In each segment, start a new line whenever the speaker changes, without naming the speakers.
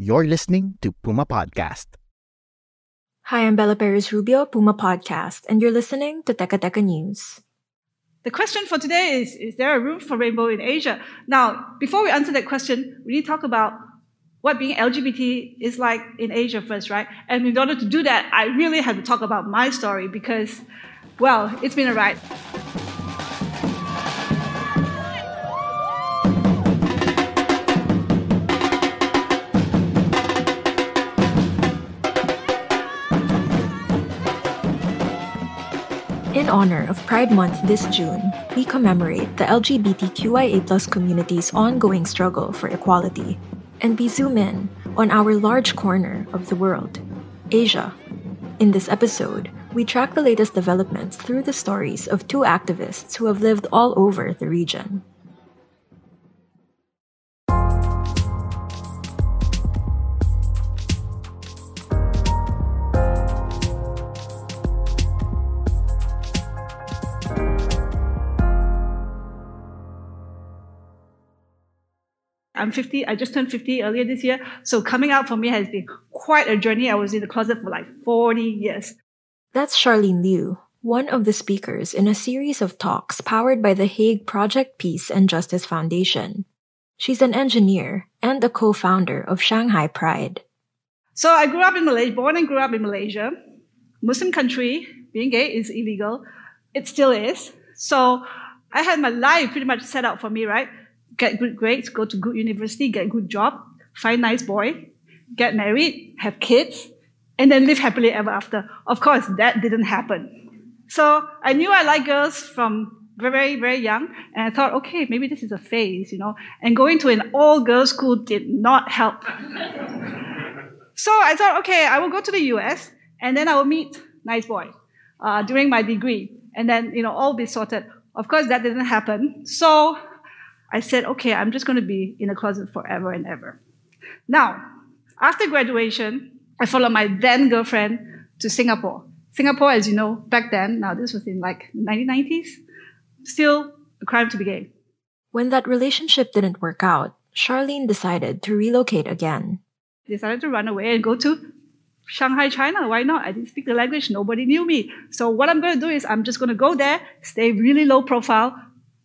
You're listening to Puma Podcast.
Hi, I'm Bella Perez Rubio, Puma Podcast, and you're listening to Teka Teka News.
The question for today is Is there a room for rainbow in Asia? Now, before we answer that question, we need to talk about what being LGBT is like in Asia first, right? And in order to do that, I really have to talk about my story because, well, it's been a ride.
In honor of Pride Month this June, we commemorate the LGBTQIA community's ongoing struggle for equality. And we zoom in on our large corner of the world, Asia. In this episode, we track the latest developments through the stories of two activists who have lived all over the region.
I'm 50. I just turned 50 earlier this year. So coming out for me has been quite a journey. I was in the closet for like 40 years.
That's Charlene Liu, one of the speakers in a series of talks powered by the Hague Project Peace and Justice Foundation. She's an engineer and a co-founder of Shanghai Pride.
So I grew up in Malaysia, born and grew up in Malaysia. Muslim country, being gay is illegal. It still is. So I had my life pretty much set out for me, right? Get good grades, go to good university, get a good job, find nice boy, get married, have kids, and then live happily ever after. Of course, that didn't happen. So I knew I liked girls from very, very young, and I thought, okay, maybe this is a phase, you know. And going to an all-girls school did not help. so I thought, okay, I will go to the US, and then I will meet nice boy uh, during my degree, and then you know all be sorted. Of course, that didn't happen. So I said, okay, I'm just going to be in a closet forever and ever. Now, after graduation, I followed my then girlfriend to Singapore. Singapore, as you know, back then, now this was in like 1990s, still a crime to be gay.
When that relationship didn't work out, Charlene decided to relocate again.
Decided to run away and go to Shanghai, China. Why not? I didn't speak the language. Nobody knew me. So what I'm going to do is I'm just going to go there, stay really low profile,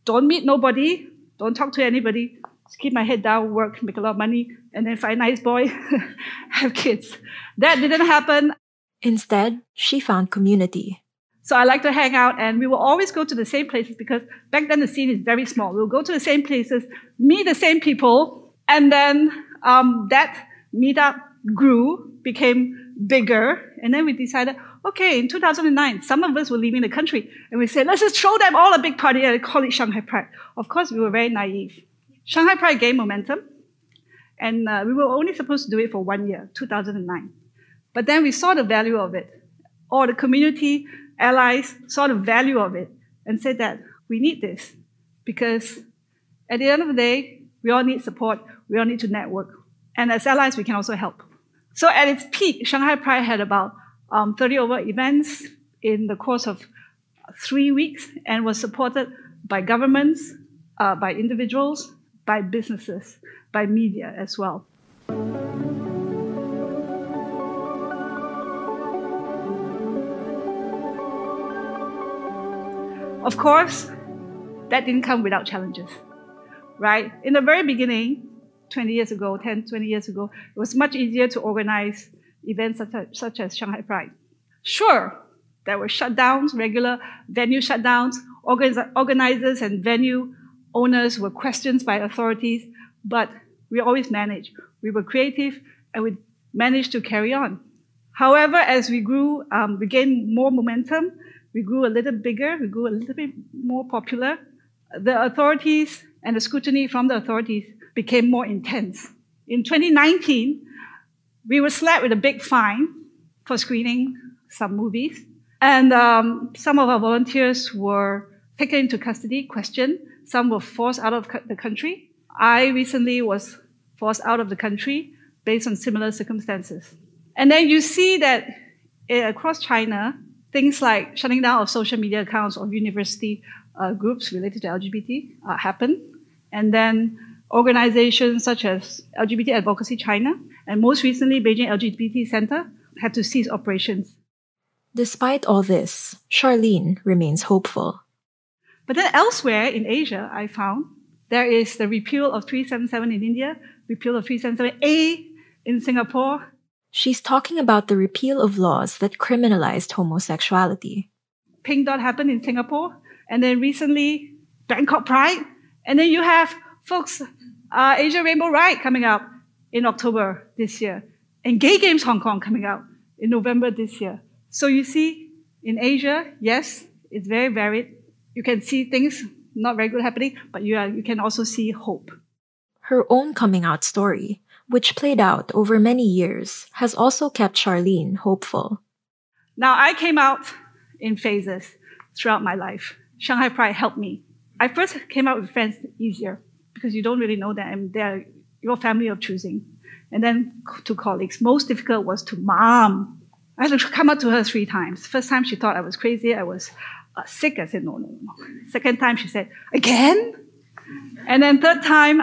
don't meet nobody, don't talk to anybody, just keep my head down, work, make a lot of money, and then find a nice boy, have kids. That didn't happen.
Instead, she found community.
So I like to hang out, and we will always go to the same places because back then the scene is very small. We'll go to the same places, meet the same people, and then um, that meetup grew, became bigger, and then we decided, okay, in 2009, some of us were leaving the country, and we said, let's just throw them all a big party and call it Shanghai Pride. Of course, we were very naive. Shanghai Pride gained momentum, and uh, we were only supposed to do it for one year, 2009. But then we saw the value of it. All the community allies saw the value of it and said that we need this because at the end of the day, we all need support, we all need to network. And as allies, we can also help. So at its peak, Shanghai Pride had about um, 30 over events in the course of three weeks and was supported by governments, uh, by individuals, by businesses, by media as well. Of course, that didn't come without challenges, right? In the very beginning, 20 years ago, 10, 20 years ago, it was much easier to organize events such as, such as Shanghai Pride. Sure, there were shutdowns, regular venue shutdowns. Organizers and venue owners were questioned by authorities, but we always managed. We were creative and we managed to carry on. However, as we grew, um, we gained more momentum. We grew a little bigger. We grew a little bit more popular. the authorities and the scrutiny from the authorities became more intense. In 2019, we were slapped with a big fine for screening some movies. And um, some of our volunteers were taken into custody, questioned. Some were forced out of the country. I recently was forced out of the country based on similar circumstances. And then you see that eh, across China, things like shutting down of social media accounts of university uh, groups related to LGBT uh, happen. And then organizations such as LGBT Advocacy China and most recently Beijing LGBT Center had to cease operations.
Despite all this, Charlene remains hopeful.
But then elsewhere in Asia, I found there is the repeal of 377 in India, repeal of 377A in Singapore.
She's talking about the repeal of laws that criminalized homosexuality.
Pink Dot happened in Singapore, and then recently Bangkok Pride, and then you have folks, uh, Asia Rainbow Ride coming up in October this year, and Gay Games Hong Kong coming out in November this year. So you see, in Asia, yes, it's very varied. You can see things not very good happening, but you, are, you can also see hope.
Her own coming out story, which played out over many years, has also kept Charlene hopeful.
Now, I came out in phases throughout my life. Shanghai Pride helped me. I first came out with friends easier because you don't really know them. They're your family of choosing. And then to colleagues. Most difficult was to mom. I had to come up to her three times. First time she thought I was crazy. I was uh, sick. I said, no, no, no. Second time she said, again? And then third time,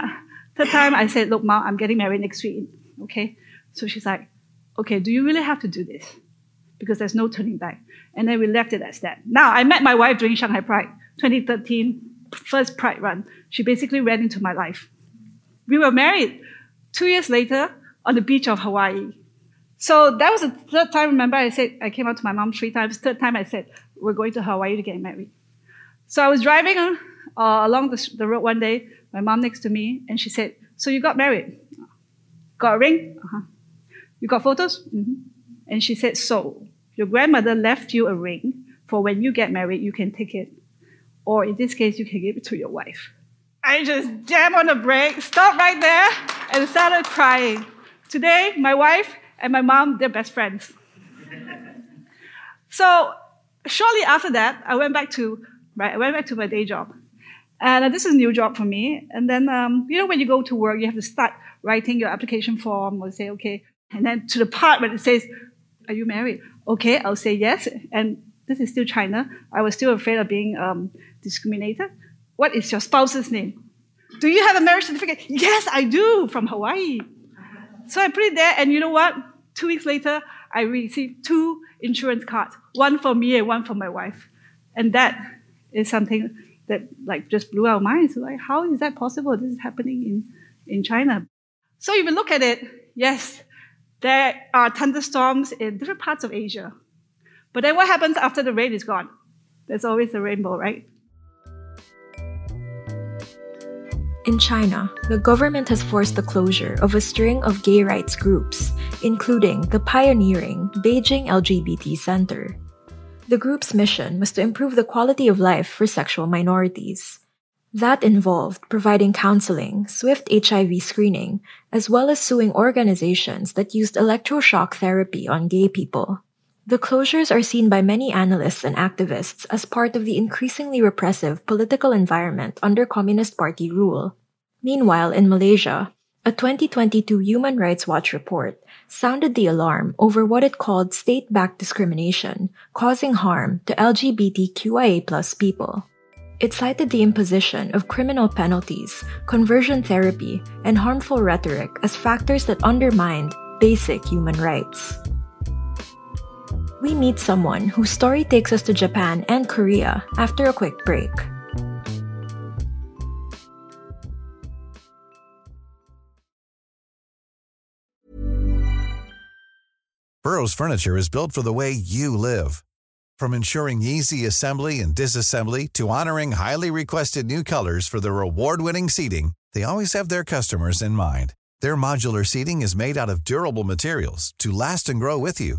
third time I said, look, mom, I'm getting married next week. Okay? So she's like, okay, do you really have to do this? Because there's no turning back. And then we left it as that. Now, I met my wife during Shanghai Pride, 2013, first Pride run. She basically ran into my life. We were married two years later on the beach of Hawaii. So that was the third time, remember, I said, I came out to my mom three times. Third time, I said, we're going to Hawaii to get married. So I was driving uh, along the, the, road one day, my mom next to me, and she said, So you got married? Got a ring? Uh-huh. You got photos? Mm-hmm. And she said, So your grandmother left you a ring for when you get married, you can take it. Or in this case, you can give it to your wife. I just jammed on the brake, stopped right there, and started crying. Today, my wife and my mom, they're best friends. so shortly after that, I went back to right, I went back to my day job. And uh, this is a new job for me. And then, um, you know, when you go to work, you have to start writing your application form or say, okay. And then to the part where it says, are you married? Okay, I'll say yes. And this is still China. I was still afraid of being um, discriminated. What is your spouse's name? Do you have a marriage certificate? Yes, I do, from Hawaii. So I put it there, and you know what? Two weeks later, I received two insurance cards, one for me and one for my wife. And that is something that like just blew our minds. Like, how is that possible? This is happening in, in China. So if you look at it, yes, there are thunderstorms in different parts of Asia. But then what happens after the rain is gone? There's always a rainbow, right?
In China, the government has forced the closure of a string of gay rights groups, including the pioneering Beijing LGBT Center. The group's mission was to improve the quality of life for sexual minorities. That involved providing counseling, swift HIV screening, as well as suing organizations that used electroshock therapy on gay people. The closures are seen by many analysts and activists as part of the increasingly repressive political environment under Communist Party rule. Meanwhile, in Malaysia, a 2022 Human Rights Watch report sounded the alarm over what it called state-backed discrimination causing harm to LGBTQIA people. It cited the imposition of criminal penalties, conversion therapy, and harmful rhetoric as factors that undermined basic human rights we meet someone whose story takes us to Japan and Korea after a quick break.
Burrow's furniture is built for the way you live. From ensuring easy assembly and disassembly to honoring highly requested new colors for their award-winning seating, they always have their customers in mind. Their modular seating is made out of durable materials to last and grow with you.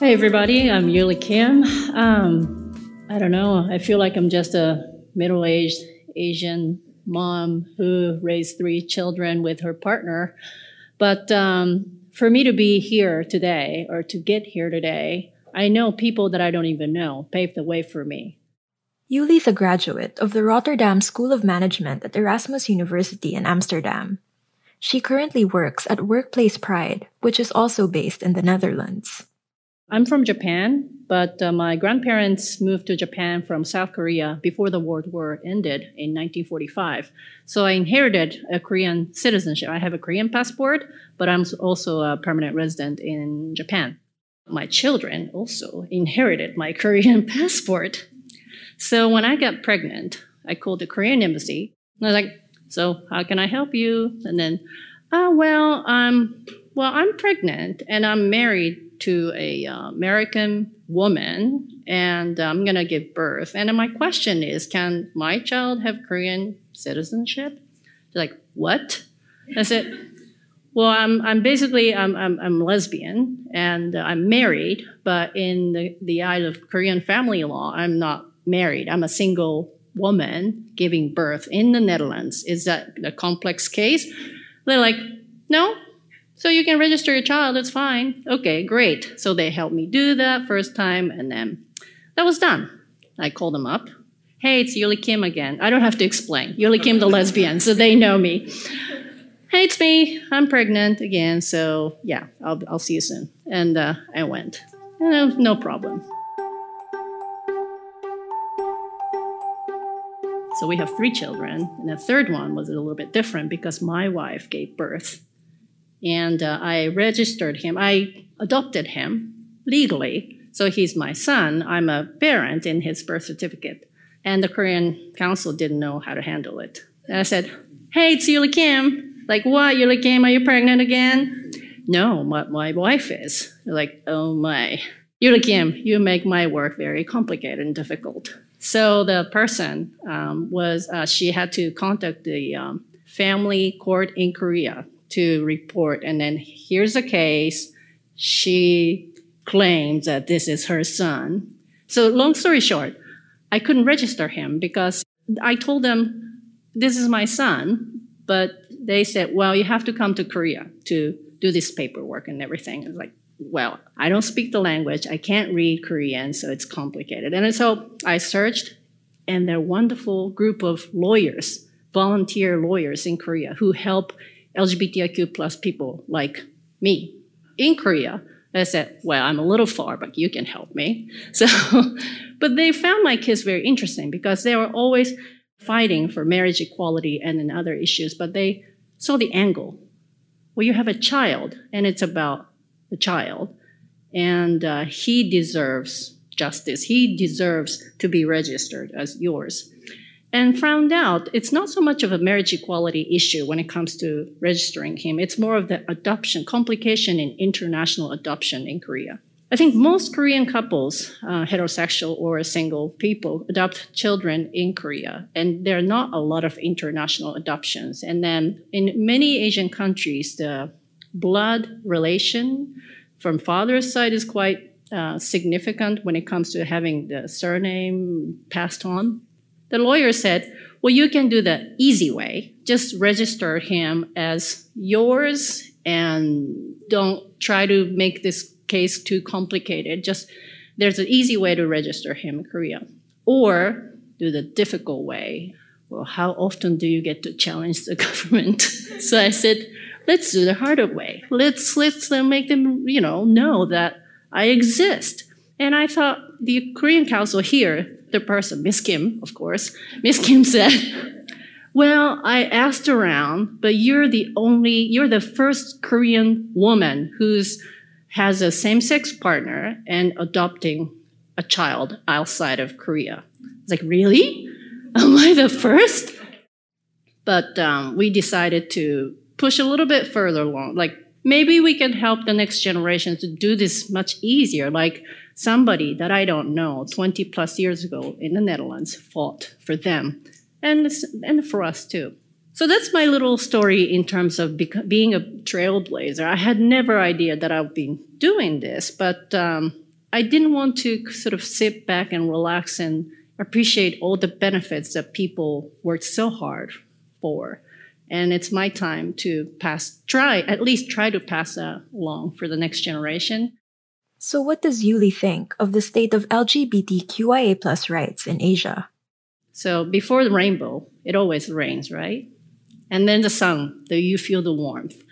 Hey everybody, I'm Yuli Kim. Um, I don't know, I feel like I'm just a middle aged Asian mom who raised three children with her partner. But um, for me to be here today or to get here today, I know people that I don't even know paved the way for me.
Yuli is a graduate of the Rotterdam School of Management at Erasmus University in Amsterdam. She currently works at Workplace Pride, which is also based in the Netherlands.
I'm from Japan, but uh, my grandparents moved to Japan from South Korea before the World War ended in 1945. So I inherited a Korean citizenship. I have a Korean passport, but I'm also a permanent resident in Japan. My children also inherited my Korean passport. So when I got pregnant, I called the Korean embassy. And I was like, "So how can I help you?" And then, "Oh well, um, well I'm pregnant and I'm married to a uh, American woman and I'm to give birth. And my question is, can my child have Korean citizenship? They're like, what? I said, well, I'm, I'm basically, I'm, I'm, I'm lesbian and I'm married, but in the, the eyes of Korean family law, I'm not married. I'm a single woman giving birth in the Netherlands. Is that a complex case? They're like, no, so you can register your child, it's fine. Okay, great. So they helped me do that first time, and then that was done. I called them up. Hey, it's Yuli Kim again. I don't have to explain. Yuli Kim, the lesbian, so they know me. Hey, it's me. I'm pregnant again, so yeah, I'll, I'll see you soon. And uh, I went. No, no problem. So we have three children, and the third one was a little bit different because my wife gave birth and uh, I registered him. I adopted him legally, so he's my son. I'm a parent in his birth certificate. And the Korean council didn't know how to handle it. And I said, Hey, it's Yuli Kim. Like, what, Yuli Kim? Are you pregnant again? No, my, my wife is. They're like, oh my. Yuli Kim, you make my work very complicated and difficult. So the person um, was, uh, she had to contact the um, family court in Korea to report. And then here's a case. She claims that this is her son. So, long story short, I couldn't register him because I told them, this is my son. But they said, well, you have to come to Korea to do this paperwork and everything. It's like, well, I don't speak the language. I can't read Korean, so it's complicated. And so I searched, and they're a wonderful group of lawyers, volunteer lawyers in Korea who help LGBTIQ plus people like me in Korea. I said, well, I'm a little far, but you can help me. So, but they found my kids very interesting because they were always fighting for marriage equality and then other issues, but they saw the angle. Well, you have a child, and it's about the child, and uh, he deserves justice. He deserves to be registered as yours and found out it's not so much of a marriage equality issue when it comes to registering him. It's more of the adoption, complication in international adoption in Korea. I think most Korean couples, uh, heterosexual or single people, adopt children in Korea, and there are not a lot of international adoptions. And then in many Asian countries, the blood relation from father's side is quite uh, significant when it comes to having the surname passed on. The lawyer said, Well, you can do the easy way. Just register him as yours and don't try to make this case too complicated. Just there's an easy way to register him in Korea. Or do the difficult way, well, how often do you get to challenge the government? so I said, let's do the harder way. Let's let's uh, make them, you know, know that I exist. And I thought the Korean Council here, the person, Miss Kim, of course, Miss Kim said, well, I asked around, but you're the only, you're the first Korean woman who's has a same-sex partner and adopting a child outside of Korea. I was like, really? Am I the first? But um, we decided to push a little bit further along. Like maybe we can help the next generation to do this much easier. Like somebody that I don't know 20 plus years ago in the Netherlands fought for them and, and for us too. So that's my little story in terms of bec- being a trailblazer. I had never idea that I'd be doing this, but um, I didn't want to sort of sit back and relax and appreciate all the benefits that people worked so hard for. And it's my time to pass, try, at least try to pass that along for the next generation.
So, what does Yuli think of the state of LGBTQIA plus rights in Asia?
So before the rainbow, it always rains, right? And then the sun, the, you feel the warmth.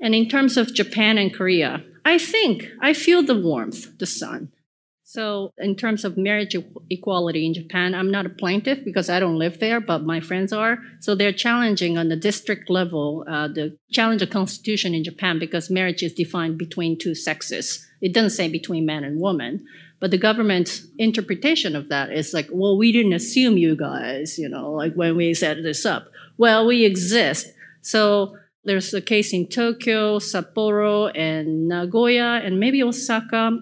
And in terms of Japan and Korea, I think I feel the warmth, the sun. So in terms of marriage equality in Japan, I'm not a plaintiff because I don't live there, but my friends are. So they're challenging on the district level uh, the challenge of constitution in Japan because marriage is defined between two sexes. It doesn't say between man and woman. But the government's interpretation of that is like, well, we didn't assume you guys, you know, like when we set this up. Well, we exist. So there's a case in Tokyo, Sapporo, and Nagoya, and maybe Osaka.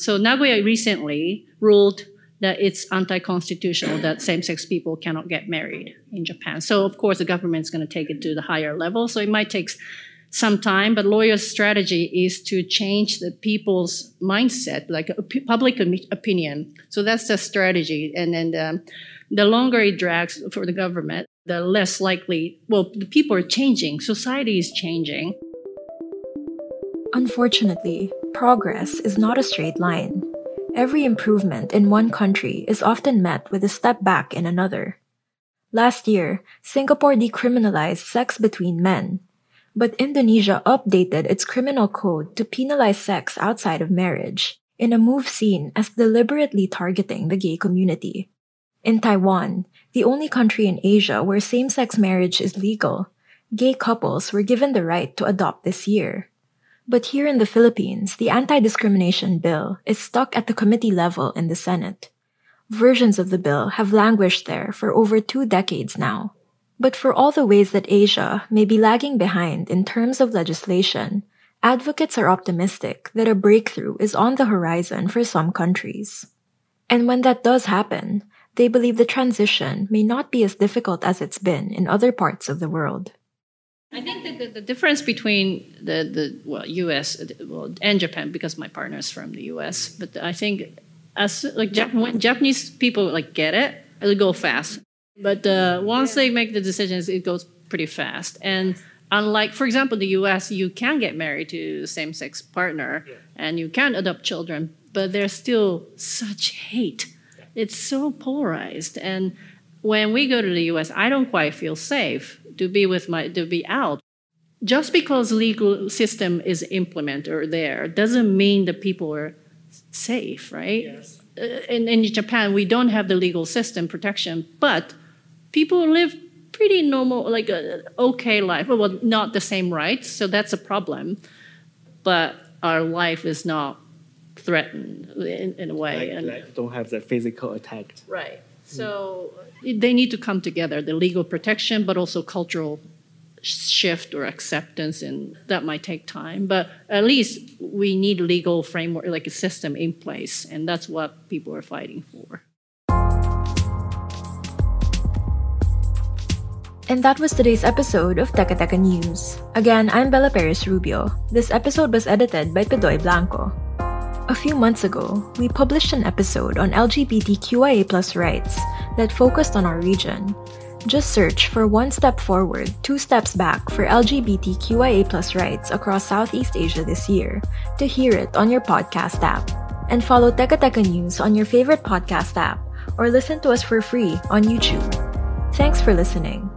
So Nagoya recently ruled that it's anti-constitutional that same-sex people cannot get married in Japan. So of course the government's going to take it to the higher level. So it might take some time, but lawyers' strategy is to change the people's mindset, like public opinion. So that's the strategy. And then the, the longer it drags for the government, the less likely, well, the people are changing, society is changing.
Unfortunately, progress is not a straight line. Every improvement in one country is often met with a step back in another. Last year, Singapore decriminalized sex between men, but Indonesia updated its criminal code to penalize sex outside of marriage, in a move seen as deliberately targeting the gay community. In Taiwan, the only country in Asia where same sex marriage is legal, gay couples were given the right to adopt this year. But here in the Philippines, the anti discrimination bill is stuck at the committee level in the Senate. Versions of the bill have languished there for over two decades now. But for all the ways that Asia may be lagging behind in terms of legislation, advocates are optimistic that a breakthrough is on the horizon for some countries. And when that does happen, they believe the transition may not be as difficult as it's been in other parts of the world.
I think that the, the difference between the, the well U.S. Well, and Japan, because my partner is from the U.S., but I think as like when Japanese people like get it, it'll go fast. But uh, once they make the decisions, it goes pretty fast. And unlike, for example, the U.S., you can get married to same-sex partner yeah. and you can adopt children, but there's still such hate. Yeah. It's so polarized. And when we go to the U.S., I don't quite feel safe to be with my to be out. Just because legal system is implemented or there doesn't mean that people are safe, right? Yes. Uh, in, in Japan, we don't have the legal system protection, but people live pretty normal, like a okay life. Well, not the same rights, so that's a problem. But our life is not threatened in, in a way.
Like, and like don't have the physical attack.
Right. So mm. they need to come together: the legal protection, but also cultural shift or acceptance, and that might take time. But at least we need legal framework, like a system in place, and that's what people are fighting for.
And that was today's episode of Teka Teka News. Again, I'm Bella Perez Rubio. This episode was edited by Pedoy Blanco. A few months ago, we published an episode on LGBTQIA rights that focused on our region. Just search for One Step Forward, Two Steps Back for LGBTQIA rights across Southeast Asia this year to hear it on your podcast app. And follow Teka Teka News on your favorite podcast app or listen to us for free on YouTube. Thanks for listening.